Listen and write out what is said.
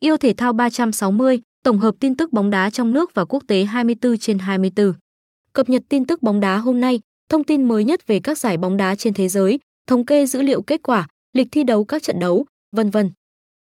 Yêu thể thao 360, tổng hợp tin tức bóng đá trong nước và quốc tế 24 trên 24. Cập nhật tin tức bóng đá hôm nay, thông tin mới nhất về các giải bóng đá trên thế giới, thống kê dữ liệu kết quả, lịch thi đấu các trận đấu, vân vân.